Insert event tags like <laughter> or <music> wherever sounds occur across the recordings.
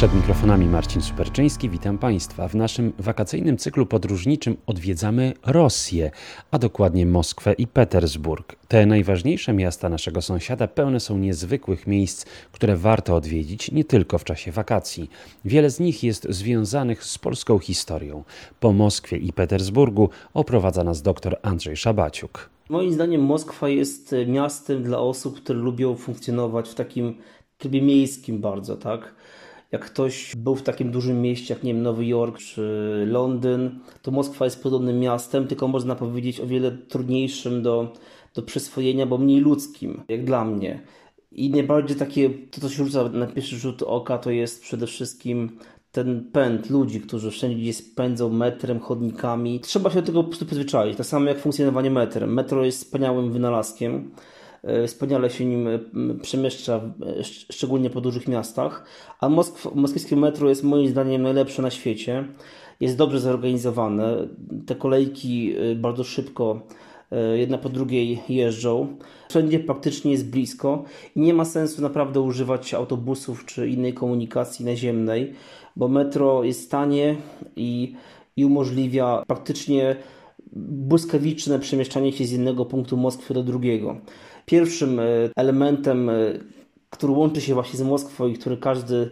Przed mikrofonami Marcin Superczyński, witam Państwa. W naszym wakacyjnym cyklu podróżniczym odwiedzamy Rosję, a dokładnie Moskwę i Petersburg. Te najważniejsze miasta naszego sąsiada pełne są niezwykłych miejsc, które warto odwiedzić nie tylko w czasie wakacji. Wiele z nich jest związanych z polską historią. Po Moskwie i Petersburgu oprowadza nas dr Andrzej Szabaciuk. Moim zdaniem Moskwa jest miastem dla osób, które lubią funkcjonować w takim trybie miejskim bardzo, tak? Jak ktoś był w takim dużym mieście jak nie wiem, Nowy Jork czy Londyn, to Moskwa jest podobnym miastem, tylko można powiedzieć o wiele trudniejszym do, do przyswojenia, bo mniej ludzkim, jak dla mnie. I najbardziej takie, to co się rzuca na pierwszy rzut oka, to jest przede wszystkim ten pęd ludzi, którzy wszędzie gdzieś pędzą metrem, chodnikami. Trzeba się do tego po prostu przyzwyczaić. Tak samo jak funkcjonowanie metrem. Metro jest wspaniałym wynalazkiem. E, wspaniale się nim e, przemieszcza, e, szczególnie po dużych miastach. A Moskw, moskiewskie metro jest moim zdaniem najlepsze na świecie. Jest dobrze zorganizowane. Te kolejki bardzo szybko jedna po drugiej jeżdżą. Wszędzie praktycznie jest blisko i nie ma sensu naprawdę używać autobusów czy innej komunikacji naziemnej, bo metro jest tanie i, i umożliwia praktycznie błyskawiczne przemieszczanie się z jednego punktu Moskwy do drugiego. Pierwszym e, elementem, e, który łączy się właśnie z Moskwą i który każdy,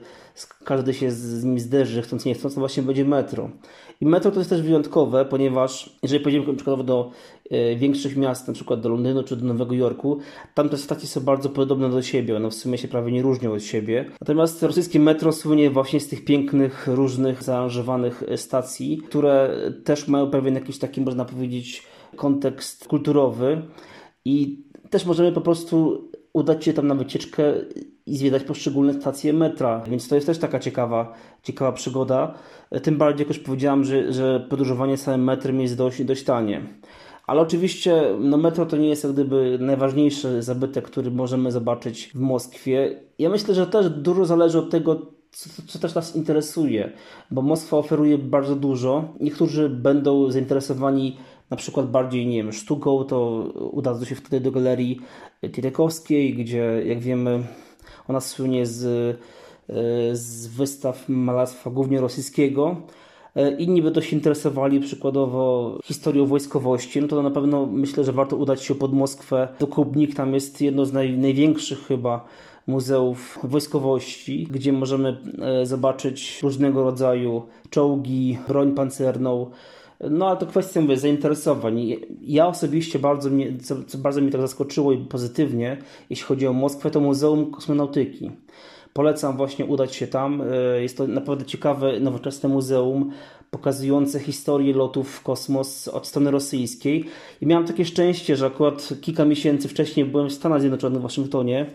każdy się z nim zderzy, chcąc nie chcąc, to właśnie będzie metro. I metro to jest też wyjątkowe, ponieważ jeżeli pojedziemy przykładowo do e, większych miast, na przykład do Londynu czy do Nowego Jorku, tam te stacje są bardzo podobne do siebie, one w sumie się prawie nie różnią od siebie. Natomiast rosyjskie metro słynie właśnie z tych pięknych, różnych, zaaranżowanych stacji, które też mają pewien jakiś taki, można powiedzieć, kontekst kulturowy i też możemy po prostu udać się tam na wycieczkę i zwiedzać poszczególne stacje metra, więc to jest też taka ciekawa, ciekawa przygoda. Tym bardziej, jak już powiedziałam, że, że podróżowanie samym metrem jest dość, dość tanie. Ale oczywiście no metro to nie jest jak gdyby najważniejszy zabytek, który możemy zobaczyć w Moskwie. Ja myślę, że też dużo zależy od tego, co, co, też nas interesuje, bo Moskwa oferuje bardzo dużo. Niektórzy będą zainteresowani na przykład bardziej, nie wiem, sztuką, to udadzą się wtedy do galerii Tirekowskiej, gdzie, jak wiemy, ona słynie z, e, z wystaw malarstwa głównie rosyjskiego. E, inni będą się interesowali przykładowo historią wojskowości, no to na pewno myślę, że warto udać się pod Moskwę do Kubnik. Tam jest jedno z naj, największych chyba muzeów wojskowości, gdzie możemy e, zobaczyć różnego rodzaju czołgi, broń pancerną, no ale to kwestia mówię, zainteresowań. Ja osobiście bardzo mnie, co, co bardzo mnie tak zaskoczyło i pozytywnie, jeśli chodzi o Moskwę, to Muzeum Kosmonautyki. Polecam właśnie udać się tam. E, jest to naprawdę ciekawe, nowoczesne muzeum pokazujące historię lotów w kosmos od strony rosyjskiej. I miałem takie szczęście, że akurat kilka miesięcy wcześniej byłem w Stanach Zjednoczonych, w Waszyngtonie,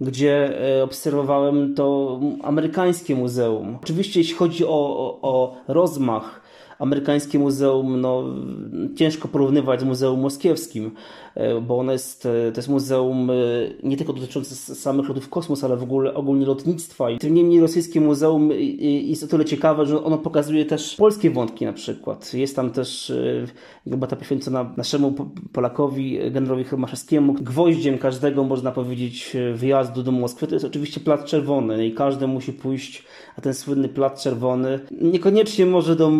gdzie e, obserwowałem to amerykańskie muzeum. Oczywiście, jeśli chodzi o, o, o rozmach amerykańskie muzeum no, ciężko porównywać z muzeum moskiewskim, bo ono jest, e, to jest muzeum e, nie tylko dotyczące samych lotów w kosmos, ale w ogóle ogólnie lotnictwa. I tym niemniej rosyjskie muzeum jest o tyle ciekawe, że ono pokazuje też polskie wątki na przykład. Jest tam też debata poświęcona naszemu Polakowi, generowi Maszewskiemu. Gwoździem każdego, można powiedzieć, wyjazdu do Moskwy to jest oczywiście Plac Czerwony i każdy musi pójść na ten słynny Plac Czerwony. Niekoniecznie może do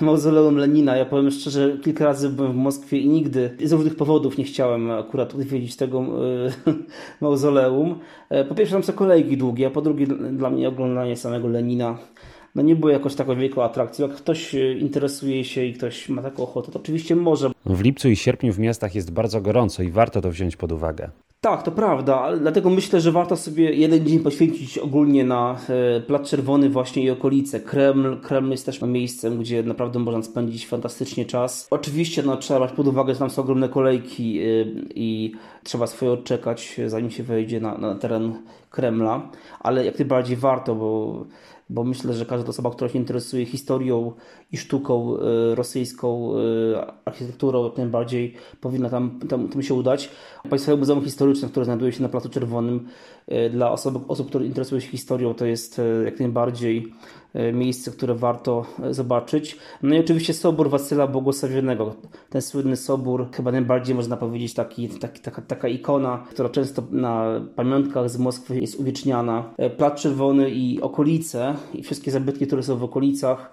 mauzoleum Lenina. Ja powiem szczerze, kilka razy byłem w Moskwie i nigdy z różnych powodów nie chciałem akurat odwiedzić tego e, <laughs> mauzoleum. E, po pierwsze tam są kolejki długie, a po drugie dla mnie oglądanie samego Lenina no nie było jakoś taką wielką atrakcją. Jak ktoś e, interesuje się i ktoś ma taką ochotę, to oczywiście może. W lipcu i sierpniu w miastach jest bardzo gorąco i warto to wziąć pod uwagę. Tak, to prawda, dlatego myślę, że warto sobie jeden dzień poświęcić ogólnie na e, Plac Czerwony właśnie i okolice. Kreml, Kreml jest też miejscem, gdzie naprawdę można spędzić fantastycznie czas. Oczywiście no, trzeba brać pod uwagę, że tam są ogromne kolejki e, i trzeba swoje odczekać, zanim się wejdzie na, na teren Kremla, ale jak najbardziej warto, bo bo myślę, że każda osoba, która się interesuje historią i sztuką e, rosyjską, e, architekturą, jak najbardziej powinna tam, tam, tam się udać. Państwowe Muzeum Historyczne, które znajduje się na Placu Czerwonym, e, dla osób, osób które interesują się historią, to jest jak najbardziej e, miejsce, które warto e, zobaczyć. No i oczywiście Sobór Wasyla Błogosławionego. Ten słynny sobór, chyba najbardziej można powiedzieć taki, taki, taka, taka ikona, która często na pamiątkach z Moskwy jest uwieczniana. Plac Czerwony i okolice i wszystkie zabytki, które są w okolicach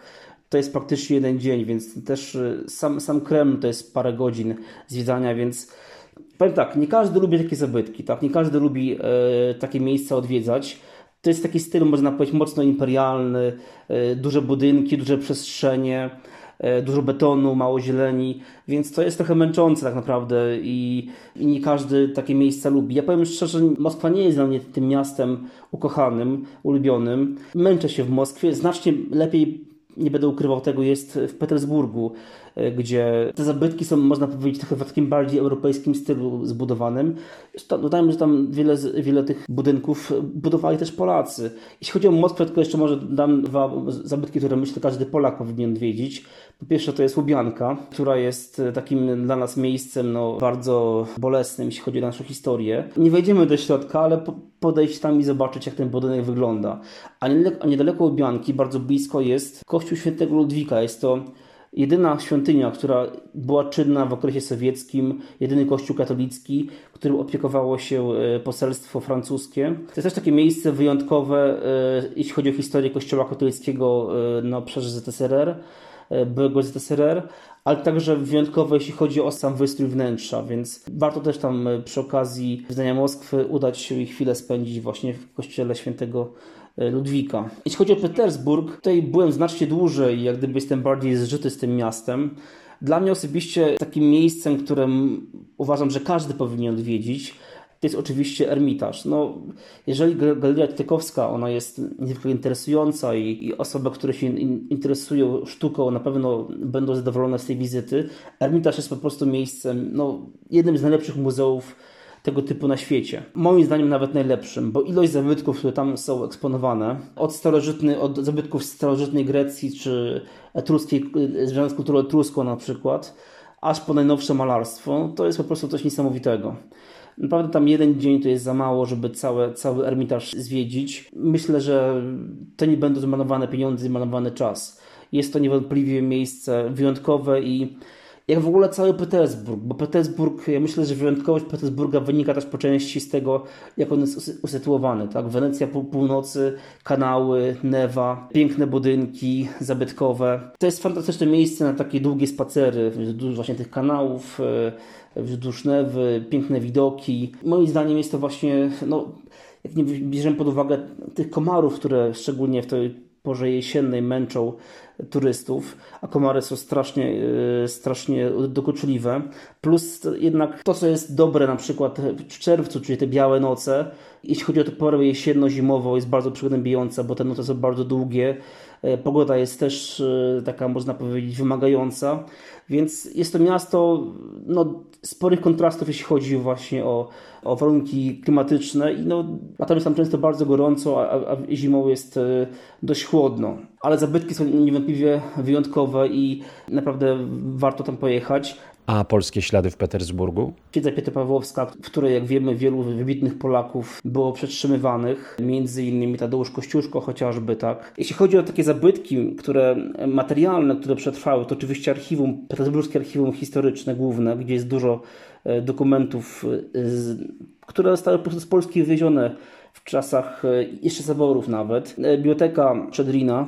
to jest praktycznie jeden dzień, więc też sam, sam Kreml to jest parę godzin zwiedzania, więc powiem tak, nie każdy lubi takie zabytki, tak? nie każdy lubi e, takie miejsca odwiedzać. To jest taki styl, można powiedzieć, mocno imperialny, e, duże budynki, duże przestrzenie, e, dużo betonu, mało zieleni, więc to jest trochę męczące tak naprawdę i, i, nie każdy takie miejsca lubi. Ja powiem szczerze, Moskwa nie jest dla mnie tym miastem ukochanym, ulubionym. Męczę się w Moskwie, znacznie lepiej nie będę ukrywał tego, jest w Petersburgu, gdzie te zabytki są, można powiedzieć, trochę w takim bardziej europejskim stylu zbudowanym. Dodajmy, że tam wiele, wiele tych budynków budowali też Polacy. Jeśli chodzi o Moskwę, tylko jeszcze może dam dwa zabytki, które myślę każdy Polak powinien odwiedzić. Po pierwsze to jest Lubianka, która jest takim dla nas miejscem no, bardzo bolesnym, jeśli chodzi o naszą historię. Nie wejdziemy do środka, ale podejść tam i zobaczyć, jak ten budynek wygląda. A niedaleko Lubianki, bardzo blisko jest kościół świętego Ludwika. Jest to jedyna świątynia, która była czynna w okresie sowieckim, jedyny kościół katolicki, którym opiekowało się e, poselstwo francuskie. To jest też takie miejsce wyjątkowe, e, jeśli chodzi o historię kościoła katolickiego e, na obszarze ZSRR byłego ZSRR, ale także wyjątkowe, jeśli chodzi o sam wystrój wnętrza, więc warto też tam przy okazji zdania Moskwy udać się i chwilę spędzić właśnie w kościele świętego Ludwika. Jeśli chodzi o Petersburg, tutaj byłem znacznie dłużej, jak gdyby jestem bardziej zżyty z tym miastem. Dla mnie osobiście takim miejscem, którym uważam, że każdy powinien odwiedzić, to jest oczywiście Ermitaż. No, jeżeli Galeria Tytykowska, ona jest niezwykle interesująca i, i, osoby, które się in, interesują sztuką, na pewno będą zadowolone z tej wizyty. Ermitaż jest po prostu miejscem, no, jednym z najlepszych muzeów tego typu na świecie. Moim zdaniem nawet najlepszym, bo ilość zabytków, które tam są eksponowane, od, starożytny, od zabytków starożytnej Grecji czy etruskiej, związanych z kulturą etruską na przykład, aż po najnowsze malarstwo, to jest po prostu coś niesamowitego. Naprawdę tam jeden dzień to jest za mało, żeby całe, cały Ermitaż zwiedzić. Myślę, że to nie będą zmarnowane pieniądze, zmarnowany czas. Jest to niewątpliwie miejsce wyjątkowe i jak w ogóle cały Petersburg, bo Petersburg, ja myślę, że wyjątkowość Petersburga wynika też po części z tego, jak on jest usytuowany, tak? Wenecja po północy, kanały, Newa, piękne budynki zabytkowe. To jest fantastyczne miejsce na takie długie spacery wzdłuż właśnie tych kanałów, e, wzdłuż Newy, piękne widoki. Moim zdaniem jest to właśnie, no, jak nie bierzemy pod uwagę tych komarów, które szczególnie w tej porze jesiennej męczą turystów, a komary są strasznie, e, strasznie dokuczliwe. Plus jednak to, co jest dobre na przykład w czerwcu, czyli te białe noce, jeśli chodzi o tę porę jesienno-zimową, jest bardzo przygnębiająca, bo te noce są bardzo długie. E, pogoda jest też e, taka, można powiedzieć, wymagająca, więc jest to miasto no, sporych kontrastów, jeśli chodzi właśnie o, o warunki klimatyczne. I no, natomiast tam często bardzo gorąco, a, a zimą jest e, dość chłodno. Ale zabytki są niewątpliwie wyjątkowe i naprawdę warto tam pojechać. A polskie ślady w Petersburgu? Wiedza Piotrpawłowska, w której, jak wiemy, wielu wybitnych Polaków było przetrzymywanych, między innymi Tadeusz Kościuszko chociażby, tak. Jeśli chodzi o takie zabytki, które materialne, które przetrwały, to oczywiście archiwum, Petersburskie Archiwum Historyczne główne, gdzie jest dużo e, dokumentów, e, które zostały po prostu z Polski wywiezione w czasach e, jeszcze zaborów nawet. Biblioteka Przedrina,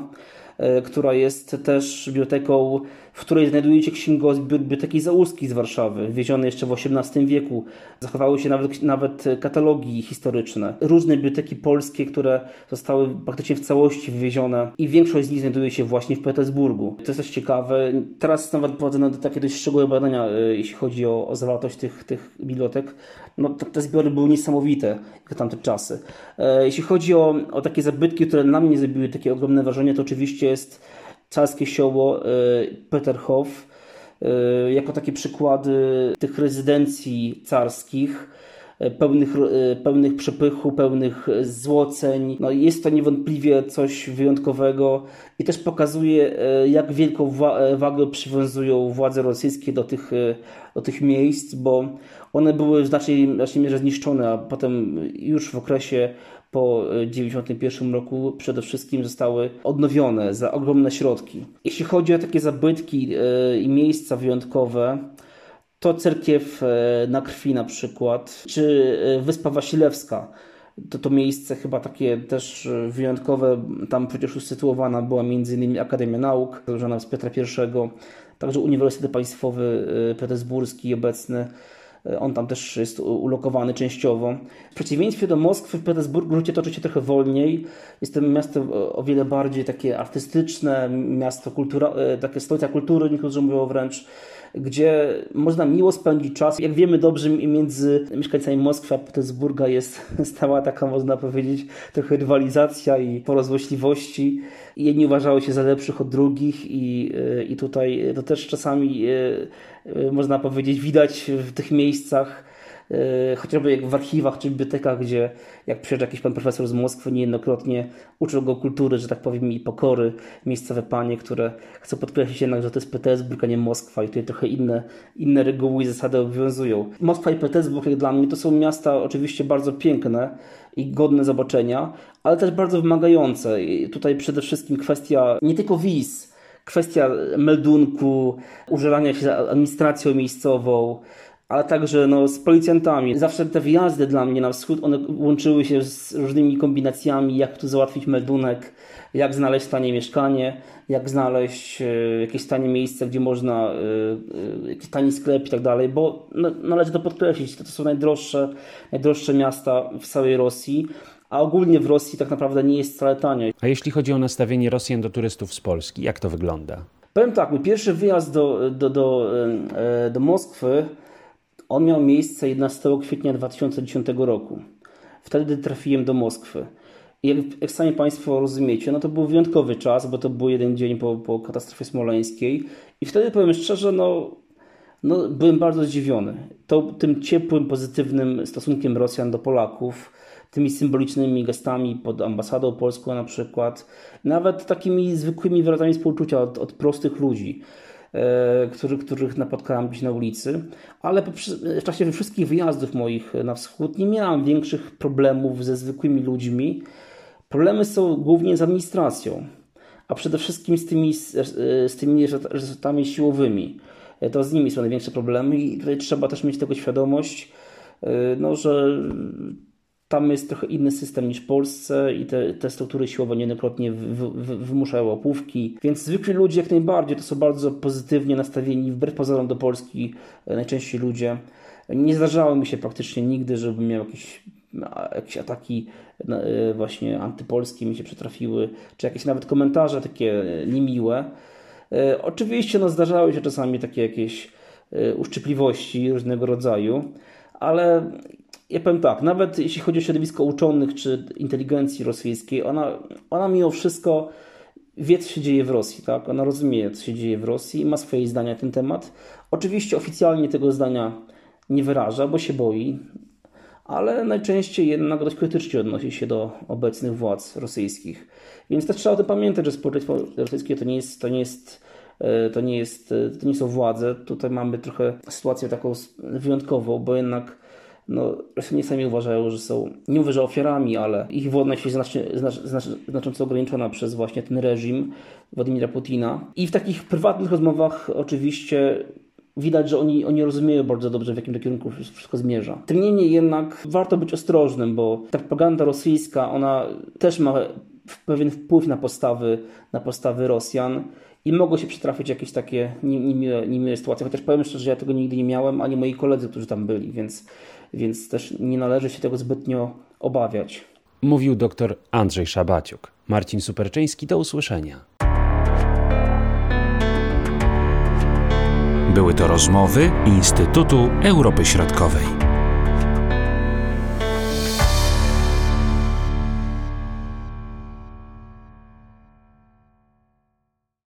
która jest też biblioteką w której znajduje się księgozbiór Biblioteki Załuskiej z Warszawy, wieziony jeszcze w XVIII wieku. Zachowały się nawet, nawet katalogi historyczne. Różne biblioteki polskie, które zostały praktycznie w całości wywiezione i większość z nich znajduje się właśnie w Petersburgu. To jest też ciekawe. Teraz nawet prowadzone takie dość szczegółowe badania, e, jeśli chodzi o, o zawartość tych, tych bibliotek. No, te, zbiory były niesamowite, jak tamte czasy. E, jeśli chodzi o, o takie zabytki, które na mnie zrobiły takie ogromne wrażenie, to oczywiście jest Carskie Sioło, y, Peterhof, y, jako takie przykłady tych rezydencji carskich. pełnych, pełnych przepychu, pełnych złoceń. No, jest to niewątpliwie coś wyjątkowego i też pokazuje, jak wielką wagę przywiązują władze rosyjskie do tych, do tych miejsc, bo one były w znacznej, znacznej mierze zniszczone, a potem już w okresie po 1991 roku przede wszystkim zostały odnowione za ogromne środki. Jeśli chodzi o takie zabytki e, i miejsca wyjątkowe, to cerkiew e, na krwi na przykład, czy e, Wyspa Wasilewska. To, to miejsce chyba takie też wyjątkowe, tam przecież usytuowana była m.in. Akademia Nauk, założona z Piotra I, także Uniwersytet Państwowy Petersburski obecny, E, on tam też jest ulokowany częściowo. W przeciwieństwie do Moskwy, w Petersburgu życie toczy się trochę wolniej. Jest to miasto o wiele bardziej takie artystyczne, miasto kultura, e, takie stolica kultury, niektórzy mówią wręcz gdzie można miło spędzić czas. Jak wiemy dobrze, między mieszkańcami Moskwy a Petersburga jest <laughs> stała taka, można powiedzieć, trochę rywalizacja i porozłośliwości. Jedni uważały się za lepszych od drugich i, i tutaj to też czasami e, e, można powiedzieć widać w tych miejscach E, chociażby jak w archiwach czy bibliotekach, gdzie jak przyjeżdża jakiś pan profesor z Moskwy, niejednokrotnie uczył go kultury, że tak powiem, i pokory, miejscowe panie, które chcą podkreślić jednak, że to jest Petersburg, a nie Moskwa i tutaj trochę inne, inne reguły i zasady obowiązują. Moskwa i Petersburg, jak dla mnie, to są miasta oczywiście bardzo piękne i godne zobaczenia, ale też bardzo wymagające. I tutaj przede wszystkim kwestia nie tylko wiz, kwestia meldunku, użerania się administracją miejscową, ale także no, z policjantami. Zawsze te wyjazdy dla mnie na wschód, one łączyły się z różnymi kombinacjami, jak tu załatwić meldunek, jak znaleźć tanie mieszkanie, jak znaleźć e, jakieś tanie miejsce, gdzie można, e, e, jakiś tani sklep i tak dalej, bo no, należy to podkreślić, to, to są najdroższe, najdroższe miasta w całej Rosji, a ogólnie w Rosji tak naprawdę nie jest wcale tanio. A jeśli chodzi o nastawienie Rosjan do turystów z Polski, jak to wygląda? Powiem tak, mój pierwszy wyjazd do, do, do, do Moskwy on miał miejsce 11 kwietnia 2010 roku. Wtedy trafiłem do Moskwy. I jak, jak sami Państwo rozumiecie, no to był wyjątkowy czas, bo to był jeden dzień po, po katastrofie smoleńskiej. I wtedy powiem szczerze, no, no byłem bardzo zdziwiony. To, tym ciepłym, pozytywnym stosunkiem Rosjan do Polaków, tymi symbolicznymi gestami pod ambasadą polską na przykład, nawet takimi zwykłymi wyrazami współczucia od, od prostych ludzi. E, którzy, których napotkałem gdzieś na ulicy, ale w czasie wszystkich wyjazdów moich na wschód nie miałem większych problemów ze zwykłymi ludźmi. Problemy są głównie z administracją, a przede wszystkim z tymi, z tymi rezultatami siłowymi. E, to z nimi są największe problemy i tutaj trzeba też mieć tego świadomość, e, no, że tam jest trochę inny system niż w Polsce i te, te struktury siłowe niejednokrotnie wymuszają łapówki, więc zwykli ludzie jak najbardziej to są bardzo pozytywnie nastawieni, wbrew pozorom do Polski e, najczęściej ludzie. Nie zdarzało mi się praktycznie nigdy, żebym miał jakieś, jakieś ataki e, właśnie antypolskie mi się przytrafiły, czy jakieś nawet komentarze takie niemiłe. E, oczywiście no, zdarzały się czasami takie jakieś uszczypliwości różnego rodzaju, ale ja powiem tak, nawet jeśli chodzi o środowisko uczonych czy inteligencji rosyjskiej, ona, ona mimo wszystko wie, co się dzieje w Rosji, tak? Ona rozumie, co się dzieje w Rosji i ma swoje zdania na ten temat. Oczywiście oficjalnie tego zdania nie wyraża, bo się boi, ale najczęściej jednak dość krytycznie odnosi się do obecnych władz rosyjskich. Więc też trzeba o tym pamiętać, że społeczeństwo rosyjskie to nie jest, to nie jest e, to nie, jest, to nie są władze. Tutaj mamy trochę sytuację taką wyjątkową, bo jednak no, Rosjanie sami uważają, że są, nie mówię, że ofiarami, ale ich wolność jest znacznie, znacząco ograniczona przez właśnie ten reżim Władimira Putina. I w takich prywatnych rozmowach oczywiście widać, że oni, oni rozumieją bardzo dobrze, w jakim kierunku wszystko zmierza. Tym niemniej jednak warto być ostrożnym, bo ta propaganda rosyjska, ona też ma pewien wpływ na postawy, na postawy Rosjan i mogło się przytrafić jakieś takie niemiłe, niemiłe sytuacje, chociaż powiem szczerze, że ja tego nigdy nie miałem, ani moi koledzy, którzy tam byli, więc więc też nie należy się tego zbytnio obawiać. Mówił dr Andrzej Szabaciuk. Marcin Superczyński, do usłyszenia. Były to rozmowy Instytutu Europy Środkowej.